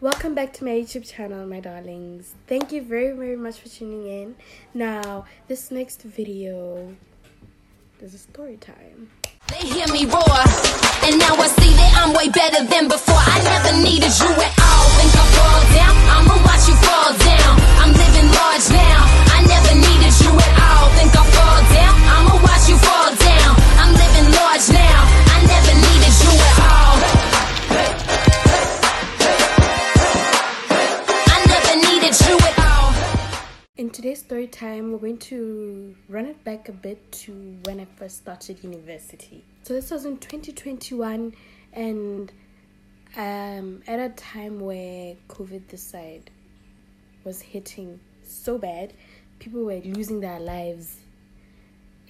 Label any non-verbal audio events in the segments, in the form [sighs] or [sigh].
Welcome back to my YouTube channel, my darlings. Thank you very, very much for tuning in. Now, this next video, there's a story time. They hear me roar, and now I see that I'm way better than before. I never needed you at all. Think I fall down? I'ma watch you fall down. I'm living large now. I never needed you at all. Think I fall down? I'ma watch you fall In today's story time, we're going to run it back a bit to when I first started university. So this was in 2021, and um, at a time where COVID this side was hitting so bad, people were losing their lives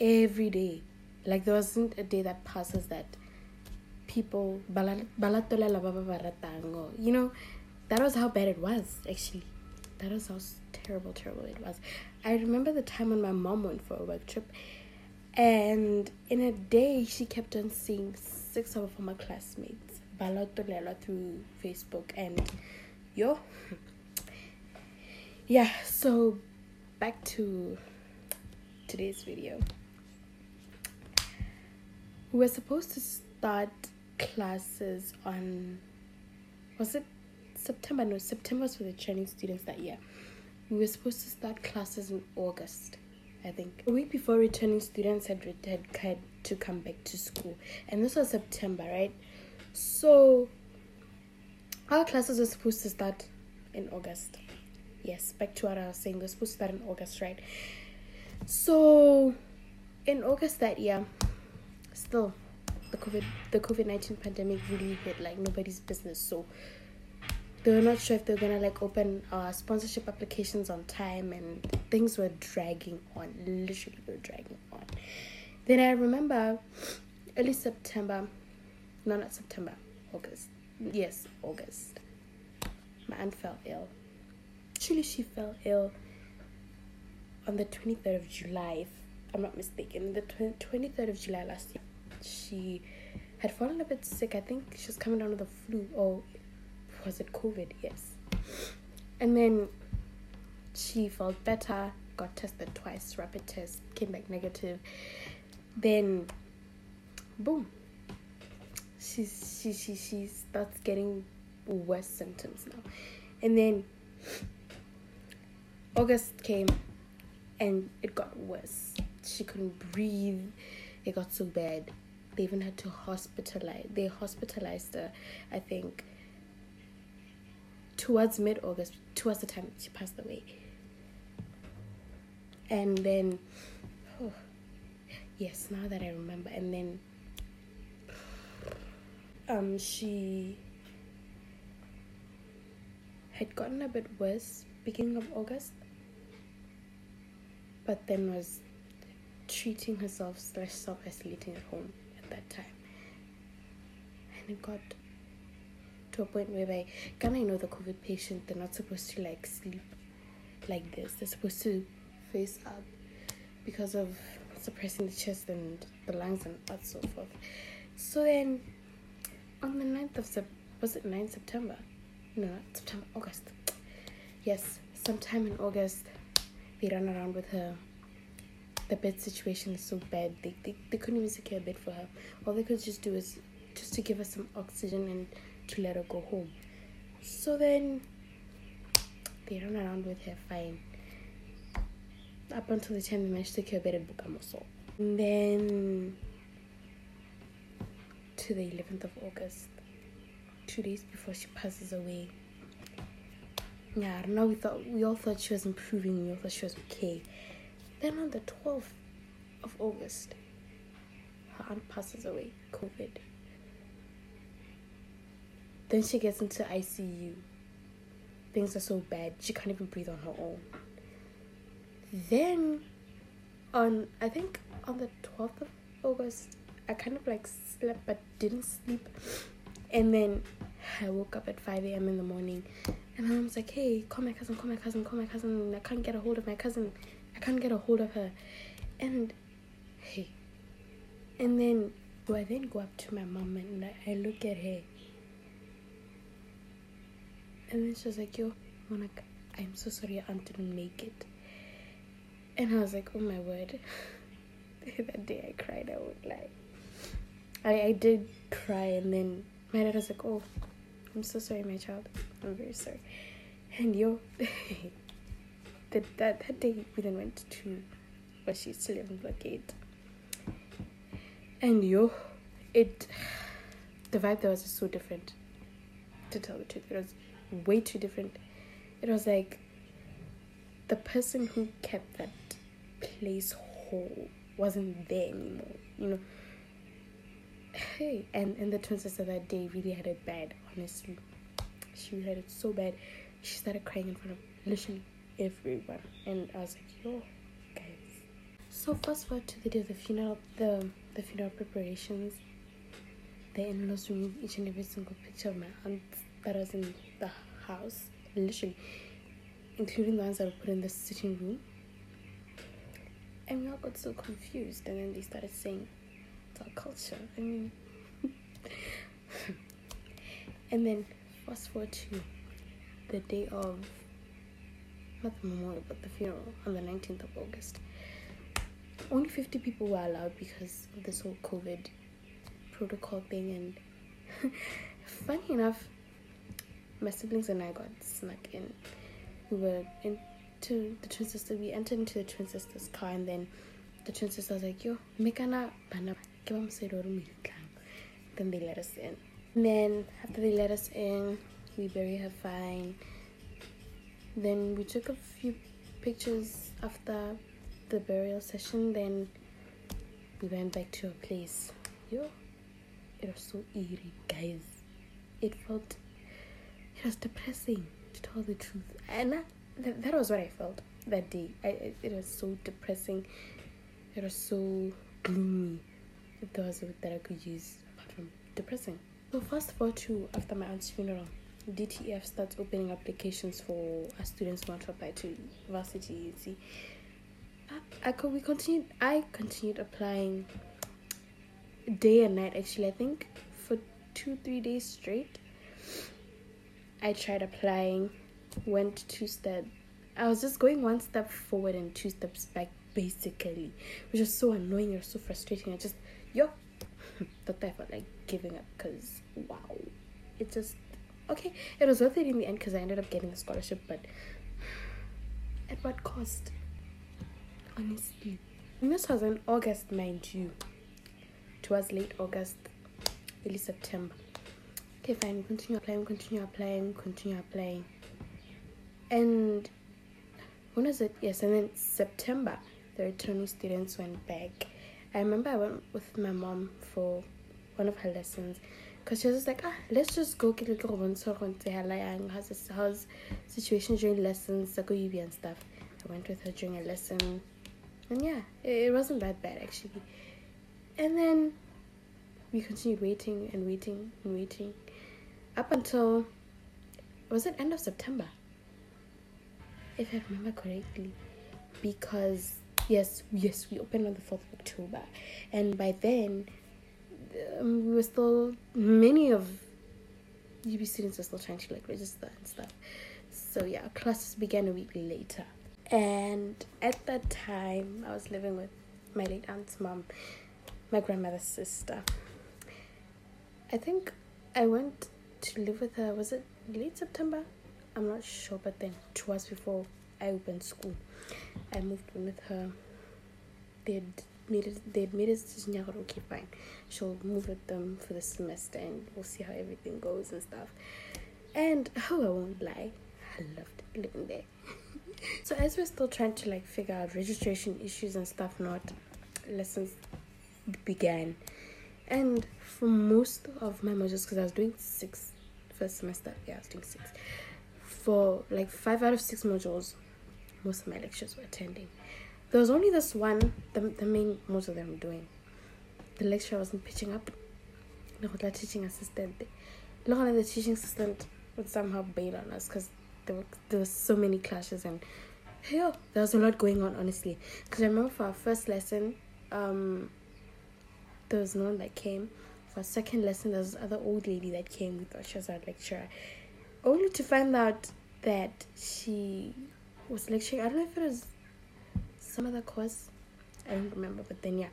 every day. Like there wasn't a day that passes that people you know that was how bad it was actually that was how terrible terrible it was. I remember the time when my mom went for a work trip and in a day she kept on seeing six of her former classmates balatolela through facebook and yo. [laughs] Yeah so back to today's video. We were supposed to start classes on was it September? No, September was for the Chinese students that year. We were supposed to start classes in August, I think. A week before returning students had, had had to come back to school, and this was September, right? So our classes were supposed to start in August. Yes, back to what I was saying. They're supposed to start in August, right? So in August that year, still the COVID the COVID nineteen pandemic really hit like nobody's business. So they were not sure if they were gonna like open uh, sponsorship applications on time, and things were dragging on. Literally, were dragging on. Then I remember early September, no, not September, August. Yes, August. My aunt fell ill. Actually, she fell ill on the 23rd of July, if I'm not mistaken. The tw- 23rd of July last year, she had fallen a bit sick. I think she was coming down with the flu, or was it COVID? Yes. And then she felt better, got tested twice, rapid test, came back negative. Then, boom, she, she, she, she starts getting worse symptoms now. And then August came and it got worse. She couldn't breathe. It got so bad. They even had to hospitalize. They hospitalized her, I think, towards mid August, towards the time she passed away. And then, oh, yes, now that I remember, and then, um, she had gotten a bit worse beginning of August, but then was treating herself slash self isolating at home at that time. And it got a point where I kind of know the COVID patient, they're not supposed to like sleep like this. They're supposed to face up because of suppressing the chest and the lungs and that so forth. So then on the 9th of Sep was it 9th September? No, not September, August. Yes, sometime in August they ran around with her. The bed situation is so bad. They, they they couldn't even secure a bed for her. All they could just do is just to give her some oxygen and to let her go home. So then they run around with her fine. Up until the time they managed to a bed Bokamoso. And then to the 11th of August, two days before she passes away. Yeah, know. We thought we all thought she was improving. We all thought she was okay. Then on the 12th of August, her aunt passes away, COVID. Then she gets into ICU. Things are so bad, she can't even breathe on her own. Then, on I think on the 12th of August, I kind of like slept but didn't sleep. And then I woke up at 5 a.m. in the morning and my mom's like, hey, call my cousin, call my cousin, call my cousin. I can't get a hold of my cousin. I can't get a hold of her. And hey, and then do I then go up to my mom and I look at her And then she was like, Yo, Monica, I'm so sorry your aunt didn't make it. And I was like, Oh my word. [laughs] that day I cried, I would like I, I did cry and then my dad was like, Oh, I'm so sorry, my child. I'm very sorry. And yo [laughs] that, that that day we then went to where she used to live in Block 8. And yo, it [sighs] the vibe there was just so different. To tell the truth, it was way too different. It was like the person who kept that place whole wasn't there anymore. You know. Hey, and and the twin sister that day really had it bad. Honestly, she had it so bad. She started crying in front of literally everyone, and I was like, "Yo, guys." So fast forward to the day of the funeral. The the funeral preparations. The in-laws removed each and every single picture of my aunt that was in the house, literally, including the ones that were put in the sitting room. And we all got so confused, and then they started saying, "It's our culture." I mean, [laughs] and then fast forward to the day of not the memorial, but the funeral on the nineteenth of August. Only fifty people were allowed because of this whole COVID protocol thing, and [laughs] funny enough, my siblings and I got snuck in. We were into the twin sister. We entered into the twin sister's car, and then the twin sister was like, "Yo, mekana bana. Then they let us in. And then after they let us in, we bury her fine. Then we took a few pictures after the burial session. Then we went back to our place. Yo, it was so eerie, guys. It felt it was depressing to tell the truth. And that, that, that was what i felt that day. I, it, it was so depressing. It was so gloomy. If there was a word that i could use apart from depressing. So fast forward to after my aunt's funeral dtf starts opening applications for students who want to apply to varsity you see. I, I could we continued i continued applying day and night actually i think for two three days straight I tried applying, went two steps. I was just going one step forward and two steps back, basically, which was so annoying. It was so frustrating. I just, yo, [laughs] that I felt like giving up because wow, it just okay. It was worth it in the end because I ended up getting a scholarship, but [sighs] at what cost? Honestly, and this was in August, mind you. Towards late August, early September okay fine continue applying continue applying continue applying and when was it? Yes and then september the returning students went back. I remember i went with my mom for one of her lessons because she was just like ah let's just go get a little how's this how's situation during lessons the go and stuff. I went with her during a lesson and yeah it wasn't that bad actually. And then we continued waiting and waiting and waiting up until was it end of September? If I remember correctly. Because yes, yes, we opened on the fourth of October. And by then um, we were still many of UB students were still trying to like register and stuff. So yeah, classes began a week later. And at that time I was living with my late aunt's mom, my grandmother's sister. I think I went to live with her was it late september? I'm not sure but then twice before i opened school i moved in with her. They'd made it they'd made a decision okay fine. She'll move with them for the semester and we'll see how everything goes and stuff. And oh i won't lie i loved living there. [laughs] So as we're still trying to like figure out registration issues and stuff not lessons began and for most of my modules because i was doing six first semester yeah i was doing six. For like five out of six modules most of my lectures were attending. There was only this one the, the main most of them were doing. The lecturer wasn't pitching up. No the teaching assistant. The, the teaching assistant would somehow bail on us because there were there were so many clashes and yeah, there was a lot going on honestly. Because i remember for our first lesson um there was no one that came. For second lesson, there was other old lady that came with us. She was our lecturer. only to find out that she was lecturing. I don't know if it was some other course. I don't remember, but then yeah,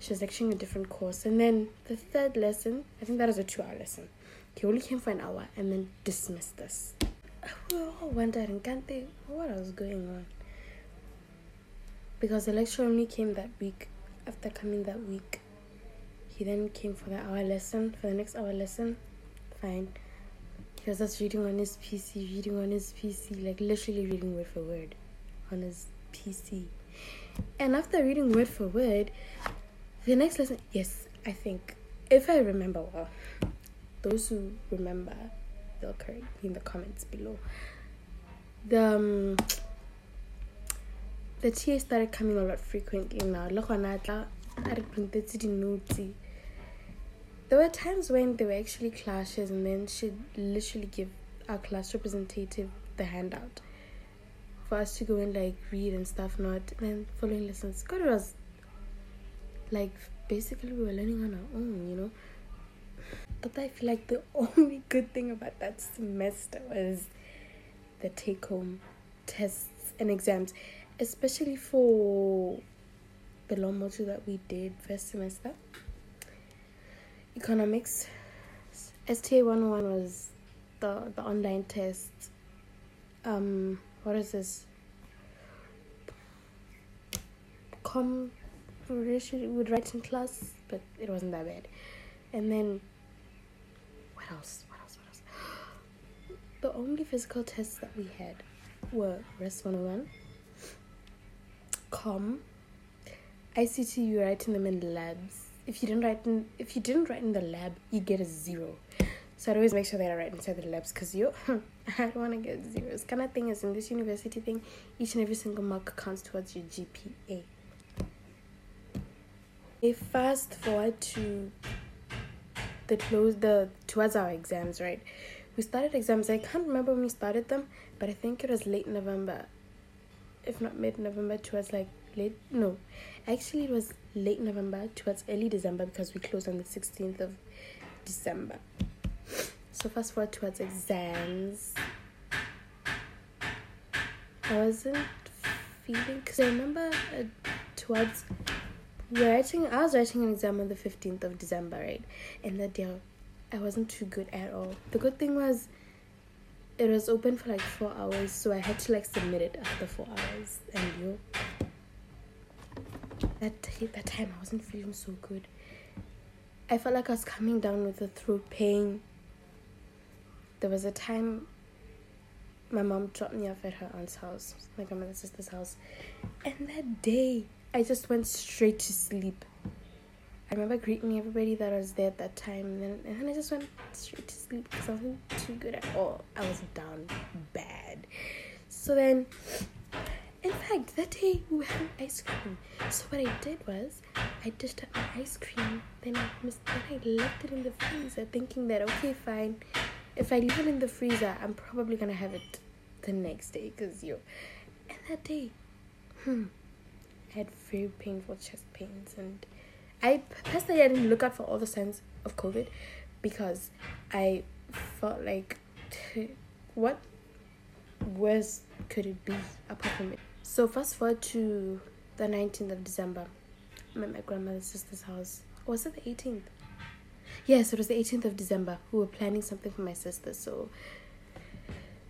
she was lecturing a different course. And then the third lesson, I think that was a two-hour lesson. He only came for an hour and then dismissed us. Oh, we were all wondering, can't they, what was going on? Because the lecture only came that week. After coming that week, he then came for the hour lesson, for the next hour lesson. Fine. He was just reading on his PC, reading on his PC, like literally reading word for word on his PC. And after reading word for word, the next lesson, yes, I think, if I remember well, those who remember, they'll correct me in the comments below. The um, the TA started coming a lot frequently now. Look on that, I printed the notes. There were times when there were actually clashes, and then she'd literally give our class representative the handout for us to go and like read and stuff. Not then following lessons. God, it was like basically we were learning on our own, you know. But I feel like the [laughs] only good thing about that semester was the take home tests and exams, especially for the long module that we did first semester. Economics. STA 101 was the, the online test. Um, what is this? Com write in class, but it wasn't that bad. And then what else? What else? What else? The only physical tests that we had were rest 101, Com, ICT. You writing them in labs. If you didn't write in, if you didn't write in the lab, you get a zero. So I'd always make sure that I write inside the labs because you, [laughs] I don't want to get zeros. Kind of thing is in this university thing, each and every single mark counts towards your GPA. If fast forward to the close the towards our exams, right? We started exams. I can't remember when we started them, but I think it was late November, if not mid November, towards like late no, actually it was late November towards early December because we closed on the sixteenth of December. So fast forward towards exams. I wasn't feeling because I remember uh, towards writing. I was writing an exam on the fifteenth of December, right? And that day, I wasn't too good at all. The good thing was, it was open for like four hours, so I had to like submit it after four hours. And you, that that time I wasn't feeling so good. I felt like I was coming down with a throat pain there was a time my mom dropped me off at her aunt's house, like my grandmother's sister's house, and that day I just went straight to sleep. I remember greeting everybody that was there at that time, and then, and then I just went straight to sleep because I wasn't too good at all. I was down bad. So then, in fact, that day we had ice cream. So what I did was I dished up my ice cream, then I missed, then I left it in the freezer, thinking that okay, fine, if I leave it in the freezer, I'm probably gonna have it the next day because you. And that day, hmm, I had very painful chest pains, and I personally I didn't look out for all the signs of COVID because I felt like, what worse could it be apart from it? So fast forward to the 19th of December. I'm at my grandmother's sister's house. Was it the 18th? Yes, it was the 18th of December. We were planning something for my sister, so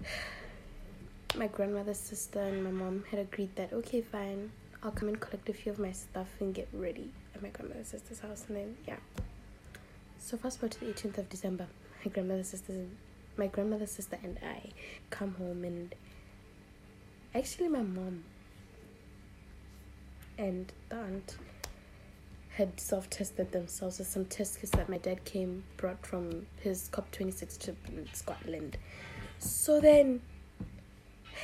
[sighs] my grandmother's sister and my mom had agreed that okay, fine, I'll come and collect a few of my stuff and get ready at my grandmother's sister's house, and then yeah. So fast forward to the 18th of December, my grandmother's sister, my grandmother's sister and I come home, and actually my mom and the aunt had self tested themselves with some test kits that my dad came brought from his COP26 trip in Scotland. So then,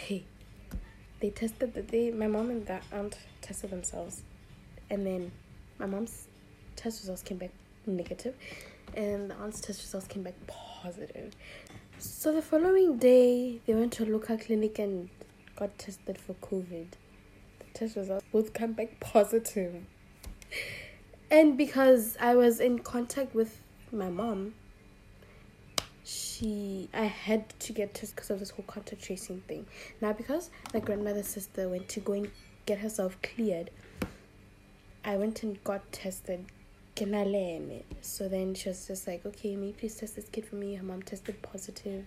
hey, they tested the they my mom and that aunt tested themselves, and then my mom's test results came back negative, and the aunt's test results came back positive. So the following day, they went to a local clinic and got tested for COVID. The test results both came back positive and because I was in contact with my mom, she I had to get tested because of this whole contact tracing thing. Now because my grandmother's sister went to go and get herself cleared, I went and got tested. So then she was just like, okay, may you please test this kid for me. Her mom tested positive.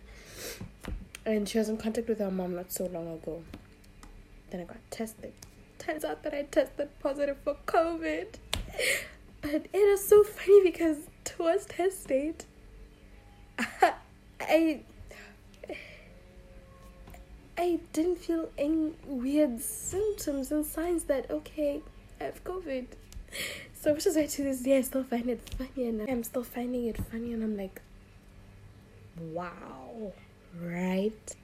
And she was in contact with her mom not so long ago. Then I got tested. Turns out that I tested positive for COVID. But it is so funny because towards test date, [laughs] I I didn't feel any weird symptoms and signs that okay, I have COVID. So which is why to this day I still find it funny and I'm still finding it funny and I'm like wow. Right?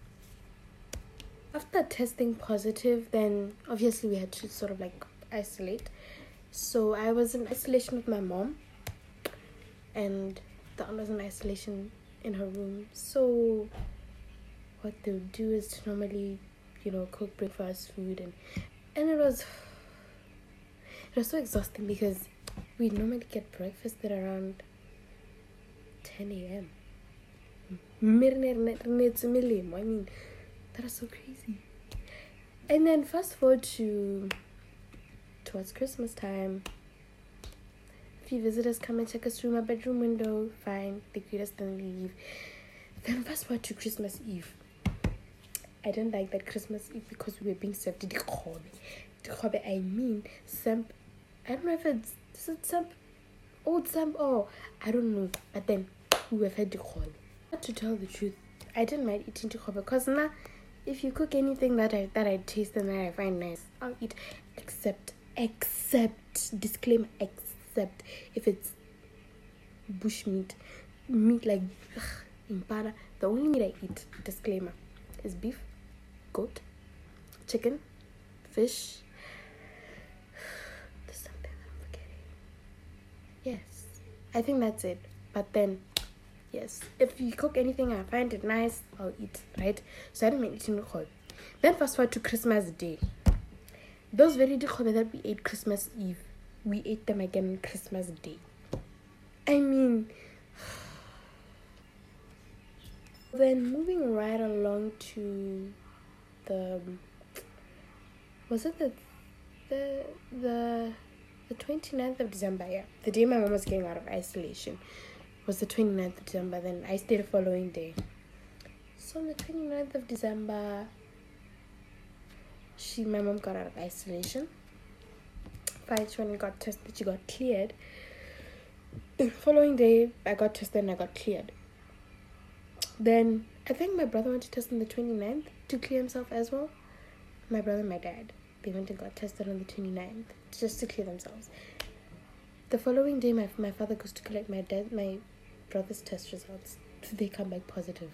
After testing positive, then obviously we had to sort of like isolate. So I was in isolation with my mom and the aunt was in isolation in her room. So what they'll do is to normally, you know, cook breakfast food and and it was it was so exhausting because we normally get breakfast at around 10 a.m. I mean, that is so crazy. And then fast forward to towards Christmas time. A few visitors come and check us through my bedroom window. Fine, they greet us, then leave. Then fast forward to Christmas Eve. I didn't like that Christmas Eve because we were being served the dikhobe. Dikhobe, I mean, samp. I don't know if it's is it samp, old samp or I don't know. But then we were fed dikhobe. To tell the truth, I didn't mind eating dikhobe because now, if you cook anything that I that I taste and that I find nice, I'll eat. Except, except disclaimer, except if it's bush meat meat like ugh, impara. The only meat I eat, disclaimer, is beef, goat, chicken, fish. [sighs] There's something I'm forgetting. Yes, I think that's it. But then, yes, if you cook anything I find it nice, I'll eat, right? So I don't mind eating dikhobe. Then fast forward to Christmas Day. Those very dikhobe that we ate Christmas Eve, we ate them again Christmas Day. I mean, [sighs] then moving right along to the was it the the the the 29th of December, yeah. The day my mom was getting out of isolation was the 29th of December. Then I stayed the following day. So on the 29th of December, she, my mom got out of isolation. She went and got tested. She got cleared. The following day, I got tested and I got cleared. Then I think my brother went to test on the 29th to clear himself as well. My brother and my dad, they went and got tested on the 29th just to clear themselves. The following day, my, my father goes to collect my dad, my brother's test results. They come back positive.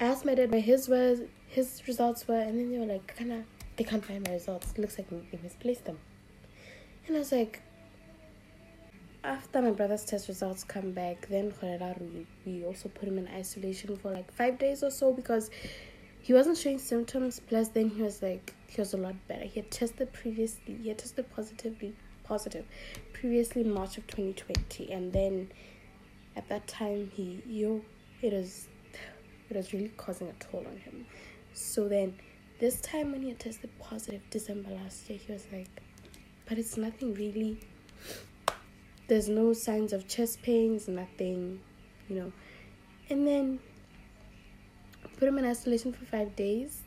I asked my dad where his was, his results were, and then they were like, "Kind of, they can't find my results. Looks like they misplaced them." And I was like, after my brother's test results come back, then we also put him in isolation for like five days or so because he wasn't showing symptoms. Plus, then he was like, he was a lot better. He had tested previously, he had tested positively, positive, previously March of 2020, and then at that time he, yo, it was, it was really causing a toll on him. So then, this time when he tested positive, December last year, he was like, but it's nothing really there's no signs of chest pains, nothing, you know. And then put him in isolation for five days.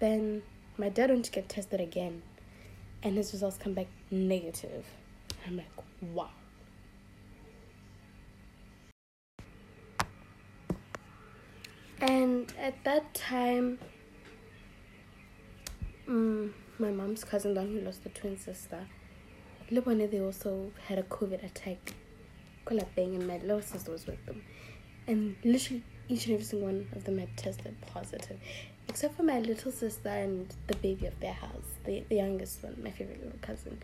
Then my dad went to get tested again, and his results come back negative. I'm like, wow. And at that time, um, my mom's cousin, the one who lost the twin sister, Lebone, they also had a COVID attack. Kolapeng and my little sister was with them. And literally each and every single one of them had tested positive. Except for my little sister and the baby of their house, the, the youngest one, my favorite little cousin.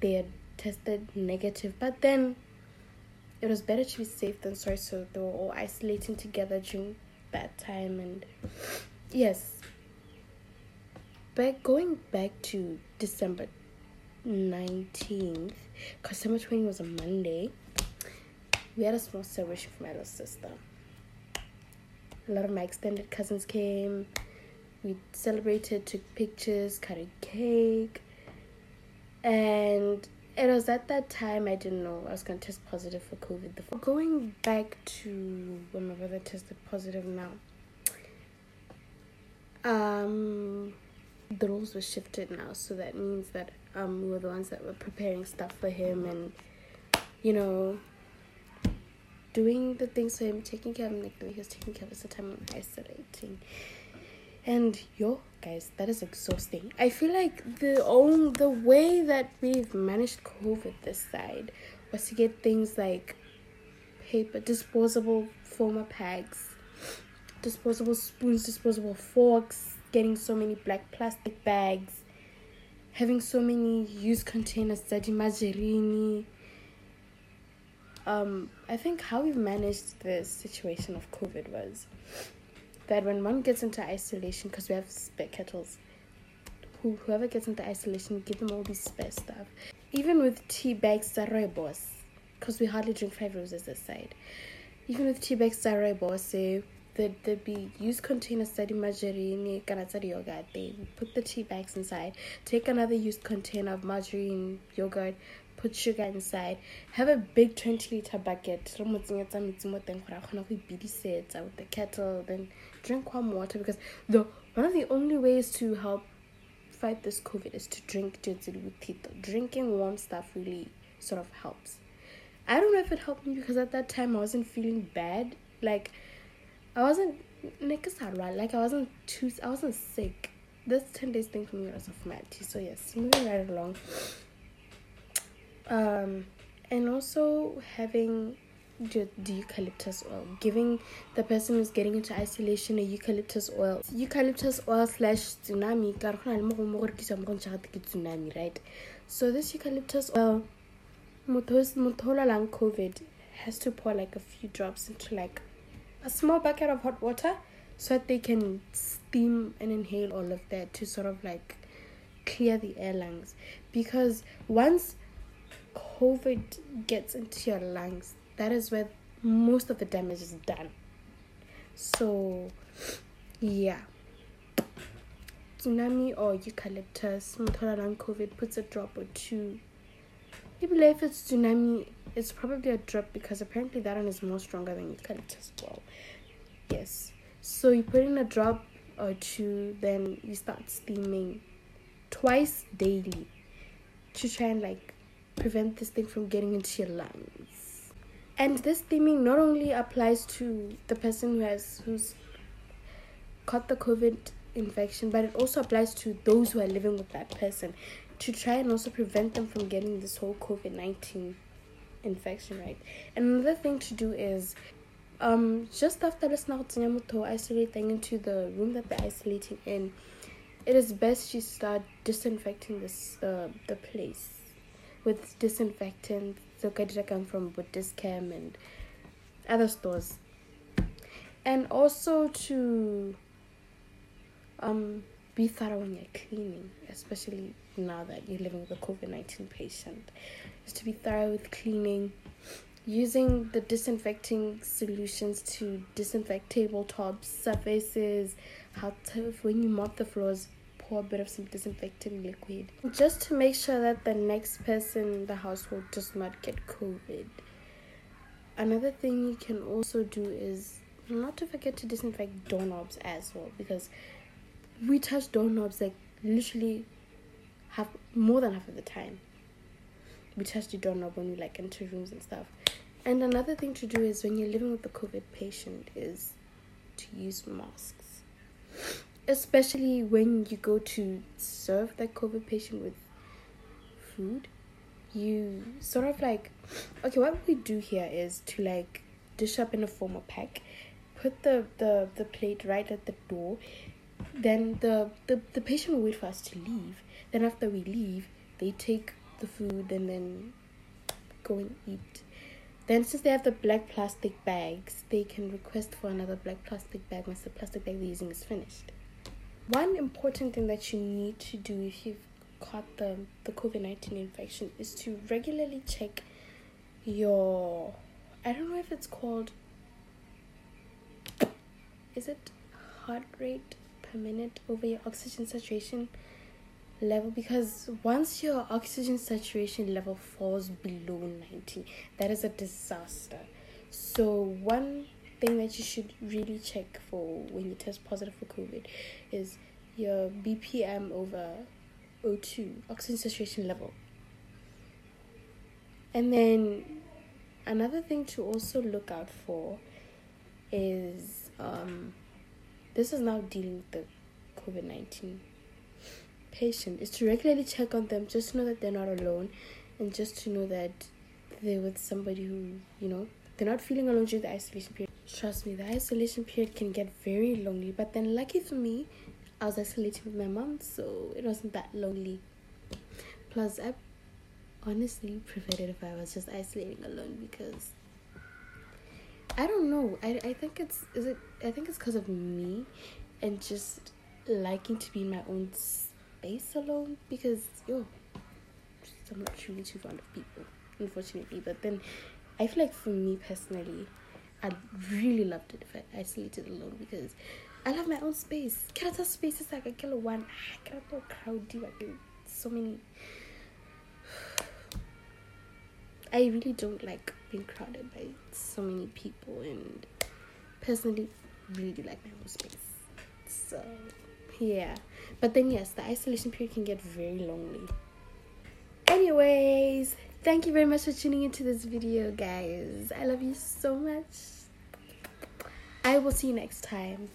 They had tested negative, but then it was better to be safe than sorry, so they were all isolating together during that time and yes. But going back to December 19th, because summer 20 was a Monday, we had a small celebration for my little sister. A lot of my extended cousins came. We celebrated, took pictures, cut a cake, and it was at that time I didn't know I was going to test positive for COVID. Going back to when my brother tested positive now, um, the rules were shifted now, so that means that um, we were the ones that were preparing stuff for him and, you know, doing the things for him, taking care of him like he was taking care of us the time of isolating. And yo, guys, that is exhausting. I feel like the own the way that we've managed COVID this side was to get things like paper, disposable former packs, disposable spoons, disposable forks, getting so many black plastic bags, having so many used containers, Zadi Majerini. Um, I think how we've managed this situation of COVID was that when one gets into isolation, because we have spare kettles, who, whoever gets into isolation, give them all these spare stuff. Even with tea bags, boss, because we hardly drink five roses this side. Even with tea bags, boss, eh, there'd, there'd be used containers study margarine, yogurt. They put the tea bags inside, take another used container of margarine, yogurt, put sugar inside. Have a big 20 liter bucket. With the kettle then drink warm water because the one of the only ways to help fight this covid is to drink tito drinking warm stuff really sort of helps. I don't know if it helped me because at that time i wasn't feeling bad. Like i wasn't like i wasn't too i wasn't sick. This 10 days thing for me was off my so yes moving right along um, and also having the, the eucalyptus oil giving the person who's getting into isolation a eucalyptus oil. Eucalyptus oil slash tsunami right? So this eucalyptus oil Mutola lang covid has to pour like a few drops into like a small bucket of hot water so that they can steam and inhale all of that to sort of like clear the air lungs. Because once COVID gets into your lungs, that is where most of the damage is done. So, yeah. Tsunami or eucalyptus, Motorola COVID puts a drop or two. Even if it's tsunami, it's probably a drop because apparently that one is more stronger than eucalyptus. Well, yes. So you put in a drop or two, then you start steaming twice daily to try and like prevent this thing from getting into your lungs. And this theming not only applies to the person who has who's caught the COVID infection, but it also applies to those who are living with that person to try and also prevent them from getting this whole COVID nineteen infection, right? And another thing to do is um just after this the isolating into the room that they're isolating in, it is best you start disinfecting this uh, the place with disinfectant. So I come from Buddhist Chem and other stores. And also to um be thorough when you're cleaning, especially now that you're living with a COVID nineteen patient. Is to be thorough with cleaning, using the disinfecting solutions to disinfect tabletops, surfaces, how to when you mop the floors, pour a bit of some disinfecting liquid just to make sure that the next person in the household does not get COVID. Another thing you can also do is not to forget to disinfect doorknobs as well because we touch doorknobs like literally half more than half of the time. We touch the doorknob when we like enter rooms and stuff. And another thing to do is when you're living with a COVID patient is to use masks especially when you go to serve that COVID patient with food, you sort of like, okay, what we do here is to like dish up in a formal pack, put the, the, the plate right at the door, then the, the, the patient will wait for us to leave. Then after we leave, they take the food and then go and eat. Then, since they have the black plastic bags, they can request for another black plastic bag once the plastic bag they're using is finished. One important thing that you need to do if you've caught the, the COVID 19 infection is to regularly check your I don't know if it's called. Is it heart rate per minute over your oxygen saturation level? Because once your oxygen saturation level falls below 90, that is a disaster. So, one thing that you should really check for when you test positive for COVID is your BPM over O2, oxygen saturation level. And then another thing to also look out for is um, this is now dealing with the COVID 19 patient, is to regularly check on them just to know that they're not alone and just to know that they're with somebody who, you know, they're not feeling alone during the isolation period. Trust me, the isolation period can get very lonely, but then lucky for me, I was isolating with my mom, so it wasn't that lonely. Plus, I honestly preferred it if I was just isolating alone because I don't know. I, I think it's is it I think it's because of me and just liking to be in my own space alone because yo I'm not truly too fond of people, unfortunately. But then I feel like for me personally, I'd really loved it if I isolated alone because I love my own space. Can I tell space is like a killer one? I Can I throw crowdy like so many [sighs] I really don't like being crowded by so many people and personally really do like my own space. So yeah. But then yes, the isolation period can get very lonely. Anyways, thank you very much for tuning into this video, guys. I love you so much. I will see you next time.